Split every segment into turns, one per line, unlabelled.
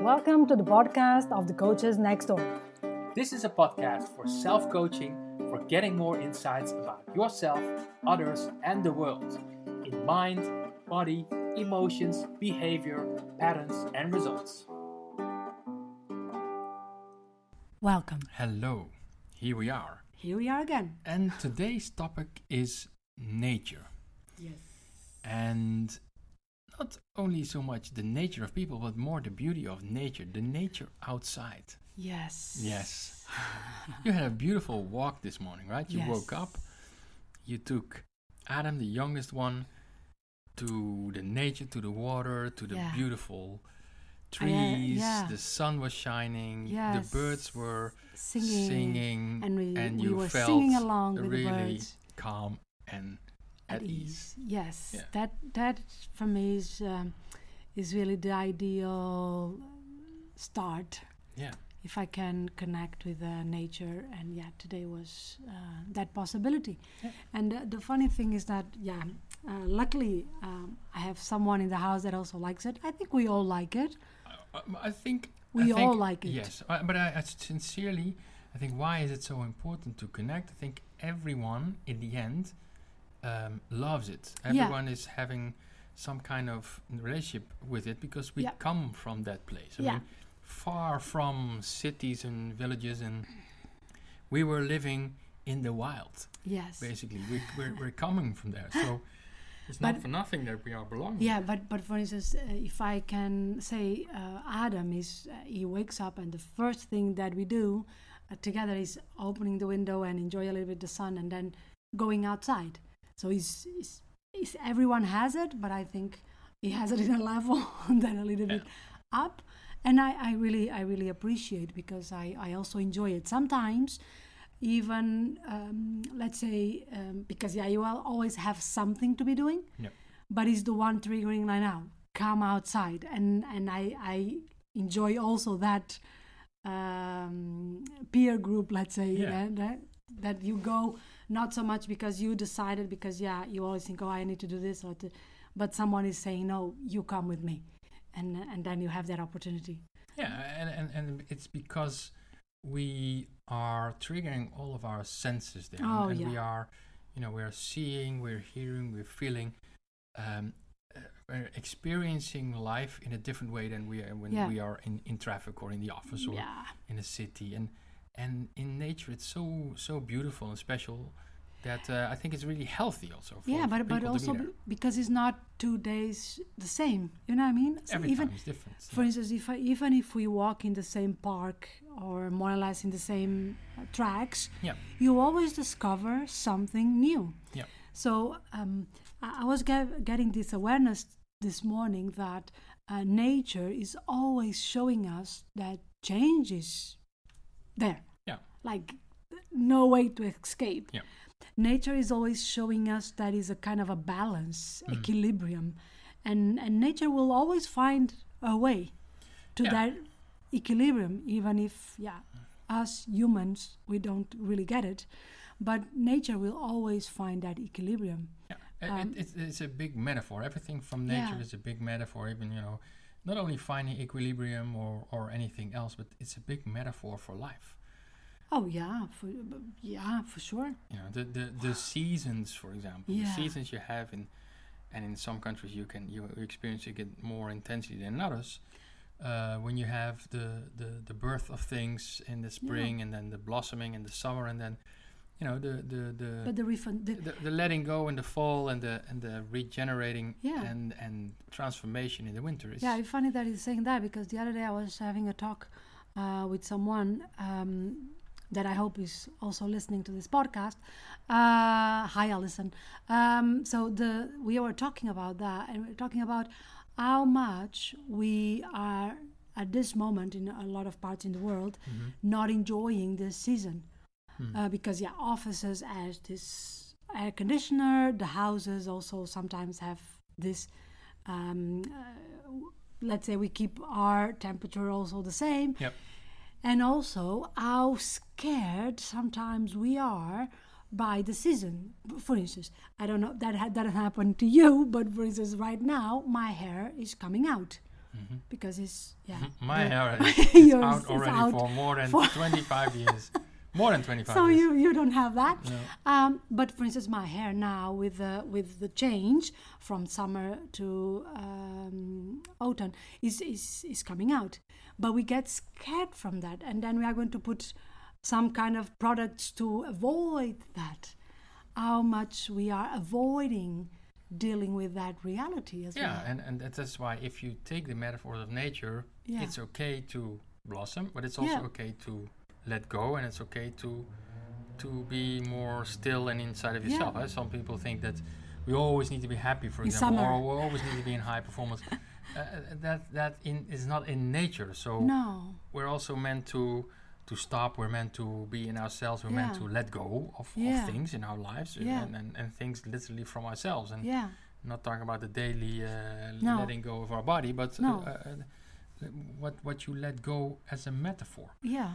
Welcome to the podcast of the Coaches Next Door.
This is a podcast for self coaching, for getting more insights about yourself, others, and the world in mind, body, emotions, behavior, patterns, and results.
Welcome.
Hello, here we are.
Here we are again.
And today's topic is nature.
Yes.
And not only so much the nature of people, but more the beauty of nature, the nature outside.
Yes.
Yes. you had a beautiful walk this morning, right? You
Yes.
woke up, you took Adam, the youngest one, to the nature, to the water, to the
Yeah.
beautiful
I, uh,
trees.
yeah.
The sun was shining,
Yes.
the birds were
Singing.
singing,
And we,
and
we
you
were
felt
singing along with the
really
birds.
calm and at, ease.
Yes.
Yeah.
That that for me is um, is really the ideal start.
Yeah.
If I can connect with uh, nature, and yeah, today was uh, that possibility.
Yeah.
And uh, the funny thing is that, yeah, uh, luckily um, I have someone in the house that also likes it. I think we all like it.
Uh, I think
We
I think-
all like it.
Yes, uh, but I, I sincerely, I think why is it so important to connect? I think everyone in the end um, loves it.
Yeah.
Everyone is having some kind of relationship with it because we
Yeah.
come from that place. I
Yeah.
mean, far from cities and villages, and we were living in the wild.
Yes.
Basically, we, we're, we're coming from there. So it's
But-
not for nothing that we are belonging.
Yeah, but but for instance, uh, if I can say uh, Adam is uh, he wakes up and the first thing that we do uh, together is opening the window and enjoy a little bit the sun and then going outside. So he's, he's, he's everyone has it, but I think he has it in a level then a little bit up. And I, I really I really appreciate because I, I also enjoy it. Sometimes even um, let's say um, because yeah you will always have something to be doing
Yep.
but it's the one triggering right now come outside and and i i enjoy also that um peer group let's say
Yeah.
that, that that you go not so much because you decided because yeah you always think oh i need to do this or to, but someone is saying no you come with me and and then you have that opportunity
Yeah, and, and, and it's because we are triggering all of our senses there.
Oh,
and we
yeah.
are, you know, we're seeing, we're hearing, we're feeling, um, uh, we're experiencing life in a different way than we are when
Yeah.
we are in, in traffic or in the office or
yeah
in a city. And and in nature, it's so so beautiful and special that uh, I think it's really healthy also. For,
yeah but but also
be
because it's not two days the same you know what i mean So
every
even
time is different.
For instance, if I, even if we walk in the same park or more or less in the same uh, tracks,
Yeah.
you always discover something new.
Yeah.
So um, I, I was ge- getting this awareness this morning that uh, nature is always showing us that change is there.
Yeah.
Like no way to escape.
Yeah.
Nature is always showing us that is a kind of a balance,
Mhm.
equilibrium, and and nature will always find a way to
Yeah.
that equilibrium, even if yeah, us humans we don't really get it, but nature will always find that equilibrium.
Yeah, it-
Um,
it, it's, it's a big metaphor. Everything from nature
Yeah.
is a big metaphor. Even you know, not only finding equilibrium or or anything else, but it's a big metaphor for life.
Oh yeah, for yeah for sure.
You know, the the, the seasons, for example,
Yeah.
the seasons you have in, and in some countries you can you experience it get more intensity than others. Uh, when you have the, the, the birth of things in the spring and then the blossoming in the summer and then you know the the, the
But the refund, the,
the, the letting go in the fall and the and the regenerating
Yeah.
and and transformation in the winter is
Yeah, it's funny that he's saying that because the other day I was having a talk uh, with someone um, that I hope is also listening to this podcast. Uh, hi, Alison. Um, so the we were talking about that, and we are talking about how much we are at this moment in a lot of parts in the world
Mhm.
not enjoying this season
Hmm.
uh, because yeah, offices has this air conditioner. The houses also sometimes have this. Um, uh, let's say we keep our temperature also the same.
Yep.
And also how scared sometimes we are by the season. For instance, I don't know that ha- that happened to you, but for instance, right now my hair is coming out.
Mhm.
because it's yeah.
Mhm. My
the-
hair is, is out already
out
for more than
for-
25 years. More than 25
So
years.
you you don't have that.
No.
Um, but for instance, my hair now with the with the change from summer to um, autumn is, is is coming out. But we get scared from that, and then we are going to put some kind of products to avoid that. How much we are avoiding dealing with that reality as
Yeah,
well.
and, and that's why if you take the metaphors of nature,
Yeah.
it's okay to blossom, but it's also
Yeah.
okay to let go, and it's okay to to be more still and inside of
Yeah.
yourself. eh? Some people think that we always need to be happy, for
In
example,
summer.
or we always need to be in high performance. uh, that that in, is not in nature. So
no,
we're also meant to to stop. We're meant to be in ourselves. We're meant to let go of,
Yeah.
of things in our lives
Yeah.
and, and, and things literally from ourselves. And
yeah,
not talking about the daily uh,
No.
letting go of our body, but
No.
uh, uh, what what you let go as a metaphor.
yeah,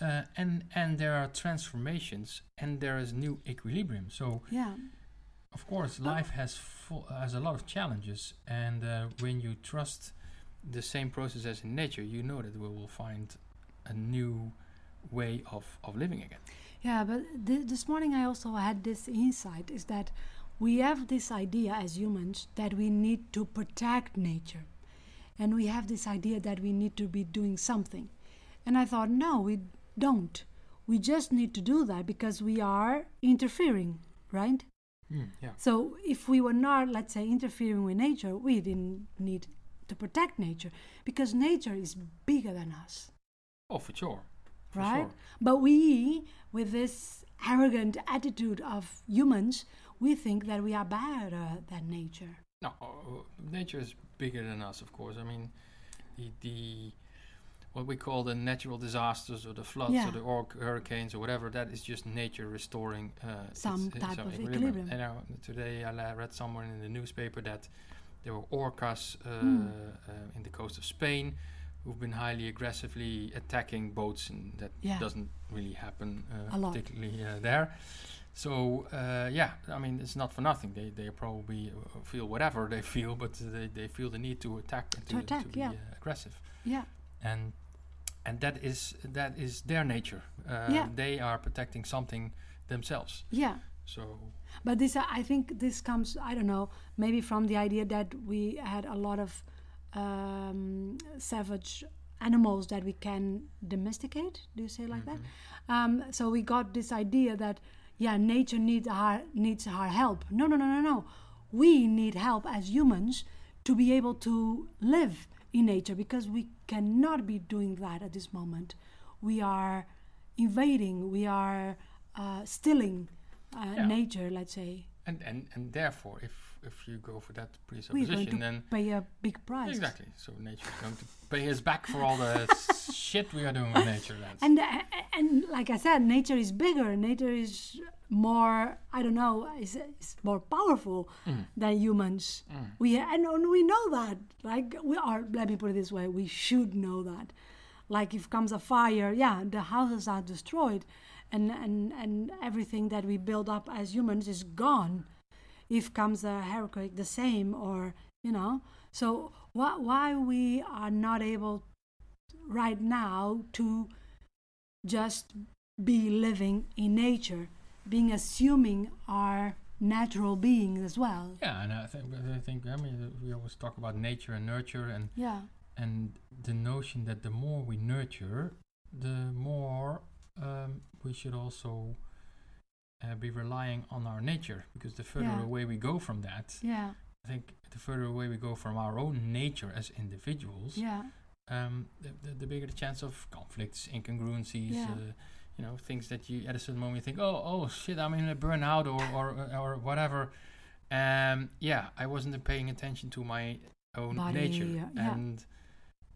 Uh, and and there are transformations, and there is new equilibrium. So
yeah,
of course, life has full, has a lot of challenges, and uh, when you trust the same process as in nature, you know that we will find a new way of, of living again.
Yeah, but th- this morning I also had this insight is that we have this idea as humans that we need to protect nature. And we have this idea that we need to be doing something. And I thought, no, we don't. We just need to do that because we are interfering, right?
yeah.
So if we were not, let's say, interfering with nature, we didn't need to protect nature because nature is bigger than us
Oh, for sure. For
right?
sure.
But we, with this arrogant attitude of humans, we think that we are better than nature.
No, uh, nature is bigger than us, of course. I mean, the the what we call the natural disasters or the floods
Yeah.
or the or hurricanes or whatever, that is just nature restoring uh,
Some
its
type
own
of equilibrium.
And uh, today I read somewhere in the newspaper that there were orcas uh, uh, in the coast of Spain who've been highly aggressively attacking boats, and that
Yeah.
doesn't really happen uh, particularly uh, there. So uh, yeah, I mean it's not for nothing. They they probably uh, feel whatever they feel, but they, they feel the need to attack and
To
to,
attack,
be
yeah.
uh, aggressive,
Yeah,
and and that is that is their nature. Uh,
Yeah.
They are protecting something themselves.
yeah.
So
But this, I think, this comes, I don't know, maybe from the idea that we had a lot of um, savage animals that we can domesticate. Do you say it like that? Um, so we got this idea that yeah, nature needs our needs our help. No, no, no, no, no. We need help as humans to be able to live in nature because we cannot be doing that at this moment. We are invading. We are uh, stilling uh,
Yeah.
nature. Let's say
and and and therefore, if if you go for that presupposition,
to
then
pay a big price.
exactly. So nature is going to pay us back for all the shit we are doing with nature. That's
and uh, and like I said, nature is bigger. Nature is more. I don't know. Is is more powerful
Mm.
than humans. We and, and we know that. Like we are. Let me put it this way: we should know that. Like if comes a fire, yeah, the houses are destroyed, and and and everything that we build up as humans is gone. If comes a hurricane, the same, or you know. So why why we are not able right now to just be living in nature, being assuming our natural being as well.
yeah, and I think I think I mean we always talk about nature and nurture and
Yeah,
and the notion that the more we nurture, the more um, we should also uh, be relying on our nature because the further
Yeah.
away we go from that,
yeah,
I think the further away we go from our own nature as individuals,
yeah,
um, the, the, the bigger the chance of conflicts, incongruencies,
Yeah.
uh, you know, things that you at a certain moment you think, oh, oh shit, I'm in a burnout or or or whatever. Um, yeah, I wasn't paying attention to my own
Body,
nature,
yeah, yeah.
and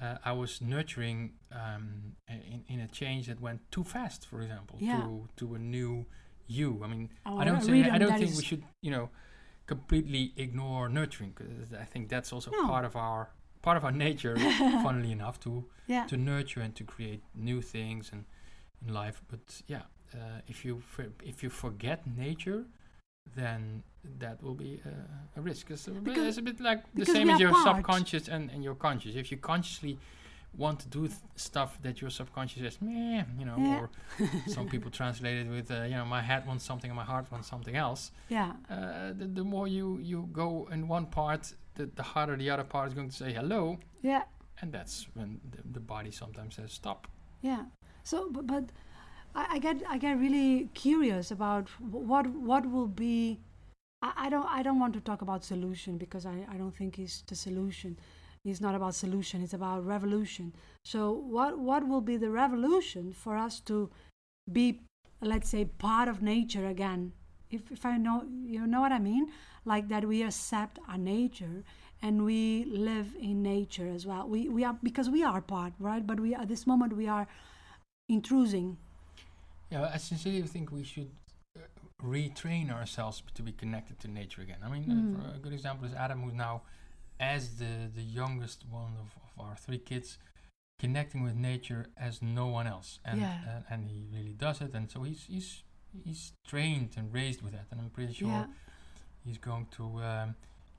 uh, I was nurturing um, in, in a change that went too fast. For example,
Yeah.
to to a new you. I mean, I don't say I don't think
is-
we should, you know, completely ignore nurturing because I think that's also
No.
part of our part of our nature. funnily enough, to
yeah,
to nurture and to create new things and in life. But yeah, uh, if you if you forget nature, then that will be uh, a risk. It's a,
Because-
it's a bit like the same as your
part.
subconscious and, and your conscious. If you consciously want to do th- stuff that your subconscious says, meh, you know,
Yeah.
or some people translate it with, uh, you know, my head wants something and my heart wants something else.
Yeah.
Uh, the, the more you, you go in one part, the, the harder the other part is going to say hello.
Yeah.
And that's when the, the body sometimes says stop.
Yeah. So, but, but I, I get I get really curious about what what will be. I, I don't I don't want to talk about solution because I, I don't think it's the solution. It's not about solution. It's about revolution. So what what will be the revolution for us to be let's say part of nature again? If if I know you know what I mean, like that we accept our nature and we live in nature as well. We we are because we are part, right? But we at this moment we are intruding.
Yeah, I sincerely think we should uh, retrain ourselves to be connected to nature again. I mean, uh,
Mm.
for a good example is Adam, who's now, as the the youngest one of, of our three kids, connecting with nature as no one else, and
Yeah.
uh, and he really does it, and so he's he's he's trained and raised with that, and I'm pretty sure
Yeah.
he's going to um,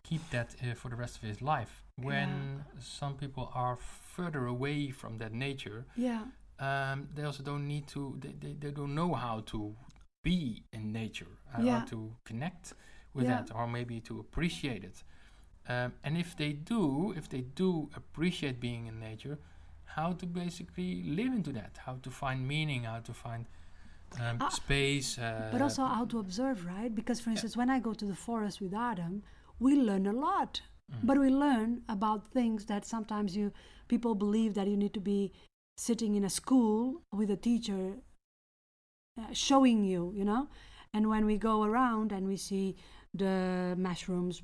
keep that uh, for the rest of his life. When some people are further away from that nature,
Yeah.
um, they also don't need to they, they, they don't know how to be in nature uh,
Yeah.
or to connect with
Yeah.
that or maybe to appreciate it um, and if they do if they do appreciate being in nature how to basically live into that how to find meaning how to find um,
Ah,
space uh,
But also how to observe, right? Because for
Yeah.
instance, when I go to the forest with Adam, we learn a lot.
mm,
But we learn about things that sometimes you people believe that you need to be sitting in a school with a teacher uh, showing you, you know. And when we go around and we see the mushrooms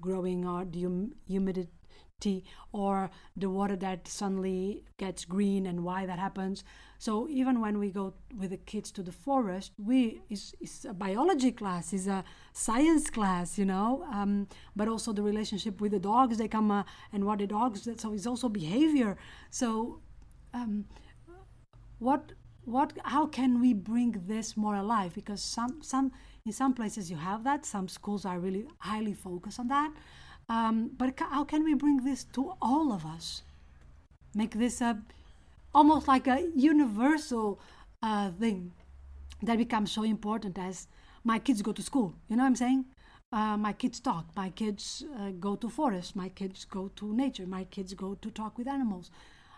growing or the hum- humidity or the water that suddenly gets green and why that happens. So even when we go with the kids to the forest, we it's, it's a biology class, it's a science class, you know. Um, but also the relationship with the dogs, they come uh, and what the dogs. So it's also behavior. So um, what what how can we bring this more alive because some some in some places you have that some schools are really highly focused on that. Um, but ca- how can we bring this to all of us? Make this a almost like a universal uh, thing that becomes so important as my kids go to school. You know what i'm saying? Uh, my kids talk my kids uh, go to forest my kids go to nature my kids go to talk with animals.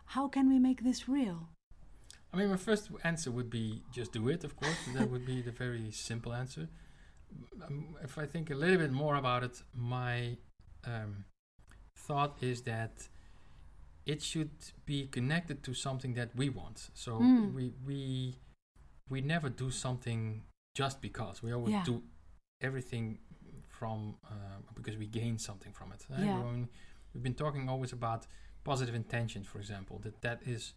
How can we make this real
I mean, my first answer would be just do it, of course. that would be the very simple answer. Um, if I think a little bit more about it, my um, thought is that it should be connected to something that we want. So
Mm.
we we we never do something just because. We always
Yeah.
do everything from uh, because we gain something from it. right?
Yeah.
When we've been talking always about positive intentions, for example. That that is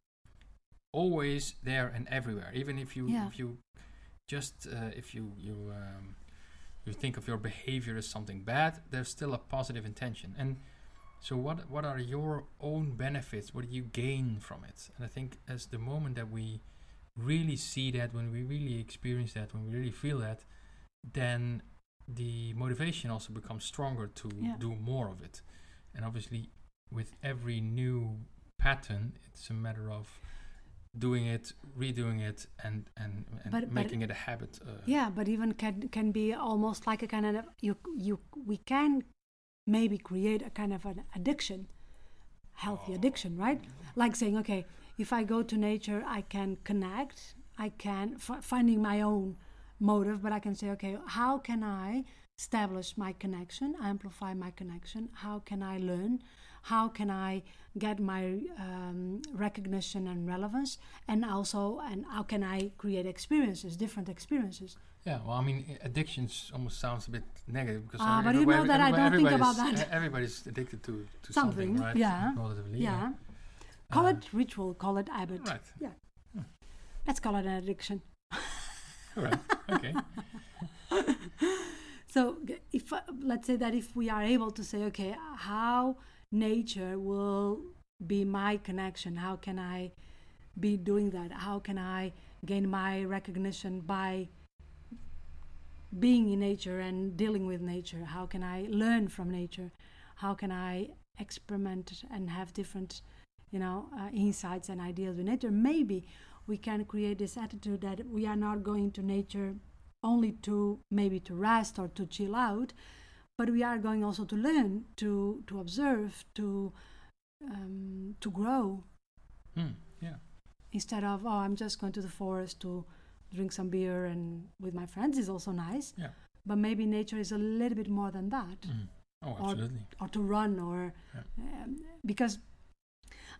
always there and everywhere. Even if you
Yeah.
if you just uh, if you you um, you think of your behavior as something bad, there's still a positive intention. And so, what what are your own benefits? What do you gain from it? And I think as the moment that we really see that, when we really experience that, when we really feel that, then the motivation also becomes stronger to
Yeah.
do more of it. And obviously, with every new pattern, it's a matter of doing it, redoing it, and and, and
But- but-
making it a habit. Uh,
yeah but even can can be almost like a kind of you you we can maybe create a kind of an addiction healthy addiction right like saying okay if i go to nature i can connect i can f- finding my own motive but i can say okay how can i establish my connection amplify my connection how can i learn how can i get my um, recognition and relevance and also and how can i create experiences different experiences
Yeah, well, I mean, addictions almost sounds a bit negative because
Ah, but you know that I don't think about
everybody's-
that.
Everybody's addicted to, to something,
Something,
right?
yeah,
Relatively,
yeah call
Uh,
it ritual call it habit
Right. Yeah.
Let's call it an addiction
right. Okay.
So if uh, let's say that if we are able to say, okay, how nature will be my connection, how can I be doing that? How can I gain my recognition by being in nature and dealing with nature? How can I learn from nature? How can I experiment and have different, you know, uh, insights and ideas with nature? Maybe we can create this attitude that we are not going to nature only to maybe to rest or to chill out, but we are going also to learn, to to observe, to um, to grow.
Mm, yeah.
Instead of oh, I'm just going to the forest to drink some beer and with my friends is also nice.
Yeah.
But maybe nature is a little bit more than that,
Mm. Oh,
Or-
absolutely.
or to run, or
Yeah.
um, because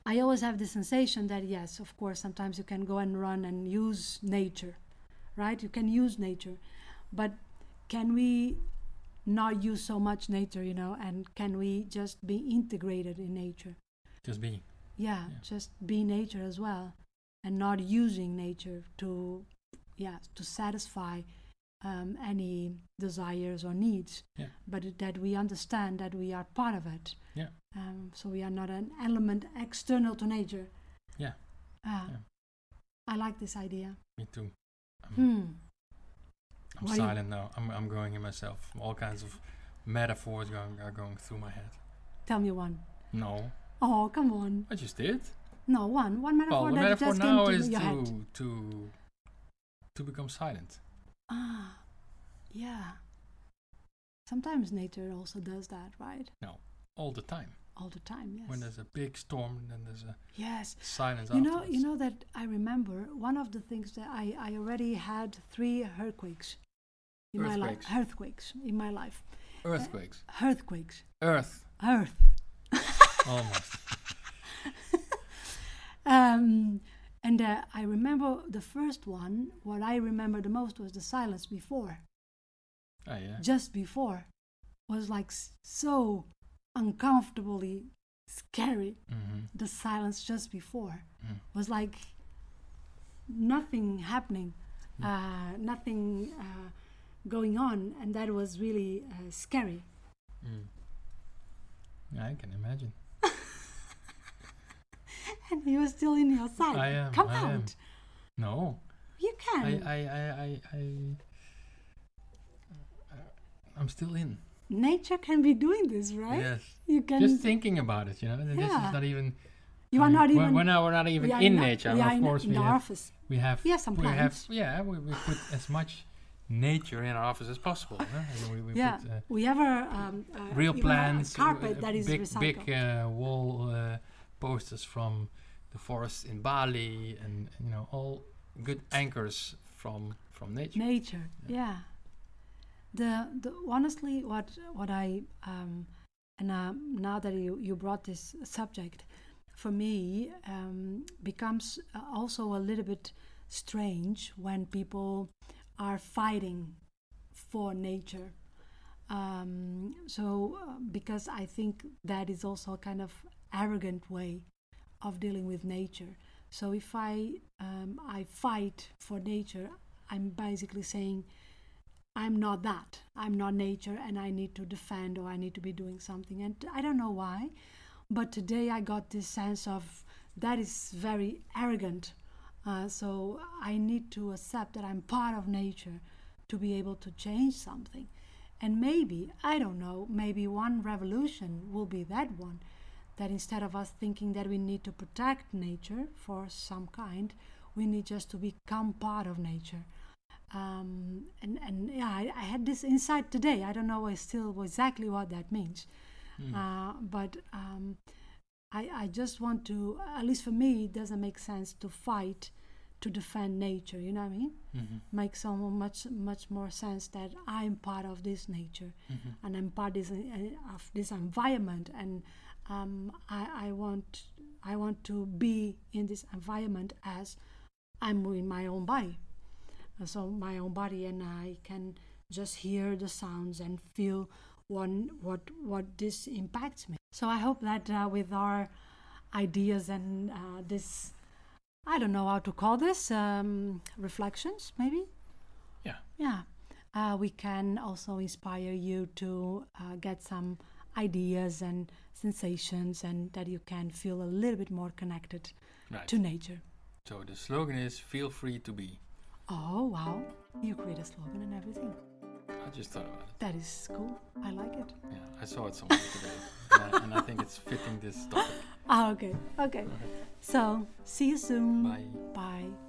I always have the sensation that yes, of course, sometimes you can go and run and use nature, right? You can use nature, but can we not use so much nature, you know? And can we just be integrated in nature?
Just be.
yeah,
Yeah.
just be nature as well and not using nature to yeah to satisfy um, any desires or needs
Yeah.
but that we understand that we are part of it
Yeah.
um, so we are not an element external to nature
Yeah.
Ah,
Yeah.
i like this idea
Me too. I'm,
hmm.
I'm
Why
silent now. I'm, I'm going in myself. All kinds of metaphors going, are going through my head.
tell me one.
No,
Oh, come on
I just did.
no one one metaphor
well, the
that
metaphor
just
now
came
is
to your head
to to to become silent.
ah yeah sometimes nature also does that right No,
all the time.
all the time yes
When there's a big storm, then there's a
yes
silence
You know, you know that I remember one of the things that I, I already had three earthquakes in my life.
Earthquakes.
In my life.
Earthquakes.
Earthquakes.
Earth.
Earth.
Almost.
Um, and uh, I remember the first one. What I remember the most was the silence before.
Oh yeah.
Just before was like s- so uncomfortably scary.
Mm-hmm.
The silence just before.
Mm.
was like nothing happening,
Mm.
uh, nothing uh, going on, and that was really uh, scary.
Mm. I can imagine.
And you were still in your side.
I am,
Come
I
out.
am. No,
You
I,
can.
I, I, I, I, I'm still in.
Nature can be doing this, right?
Yes.
You can.
Just thinking about it, you know. and This is not even.
you are not even.
We're now we're not even in
not-
nature. Of
in,
course,
in
we have we have
We have some
we have yeah we, we put as much nature in our office as possible. huh? We, we
Yeah.
put, uh,
We have a um, uh,
real plants, uh,
carpet
uh,
that is
big
recycled.
big uh, wall uh, posters from the forests in Bali, and you know all good anchors from from nature.
nature
Yeah.
yeah, the the honestly what what i um and um, now that you you brought this subject for me um becomes uh, also a little bit strange when people are fighting for nature um so uh, because i think that is also a kind of arrogant way of dealing with nature so if i um, i fight for nature I'm basically saying I'm not that. I'm not nature and I need to defend or I need to be doing something. And I don't know why, but today I got this sense of that is very arrogant. Uh, so I need to accept that I'm part of nature to be able to change something. And maybe, I don't know, maybe one revolution will be that one. That instead of us thinking that we need to protect nature for some kind, we need just to become part of nature. Um, and and yeah, I, I had this insight today. I don't know still exactly what that means,
Mm.
uh, but um, I I just want to at least for me it doesn't make sense to fight to defend nature. You know what I mean?
Mhm.
Makes so much much more sense that I'm part of this nature
Mhm.
and I'm part this, uh, of this environment, and um, I, I want I want to be in this environment as I'm in my own body, Uh, so my own body, and I can just hear the sounds and feel one what what this impacts me. So I hope that uh, with our ideas and uh, this. I don't know how to call this um, reflections, maybe.
Yeah.
Yeah, uh, we can also inspire you to uh, get some ideas and sensations, and that you can feel a little bit more connected
Right.
to nature.
So the slogan is "Feel free to be."
Oh wow! You create a slogan and everything.
I just thought about it.
That is cool. I like it.
Yeah, I saw it somewhere today, and, I, and I think it's fitting this topic.
Ah, okay. Okay.
Okay.
So, see you soon. Bye.
Bye.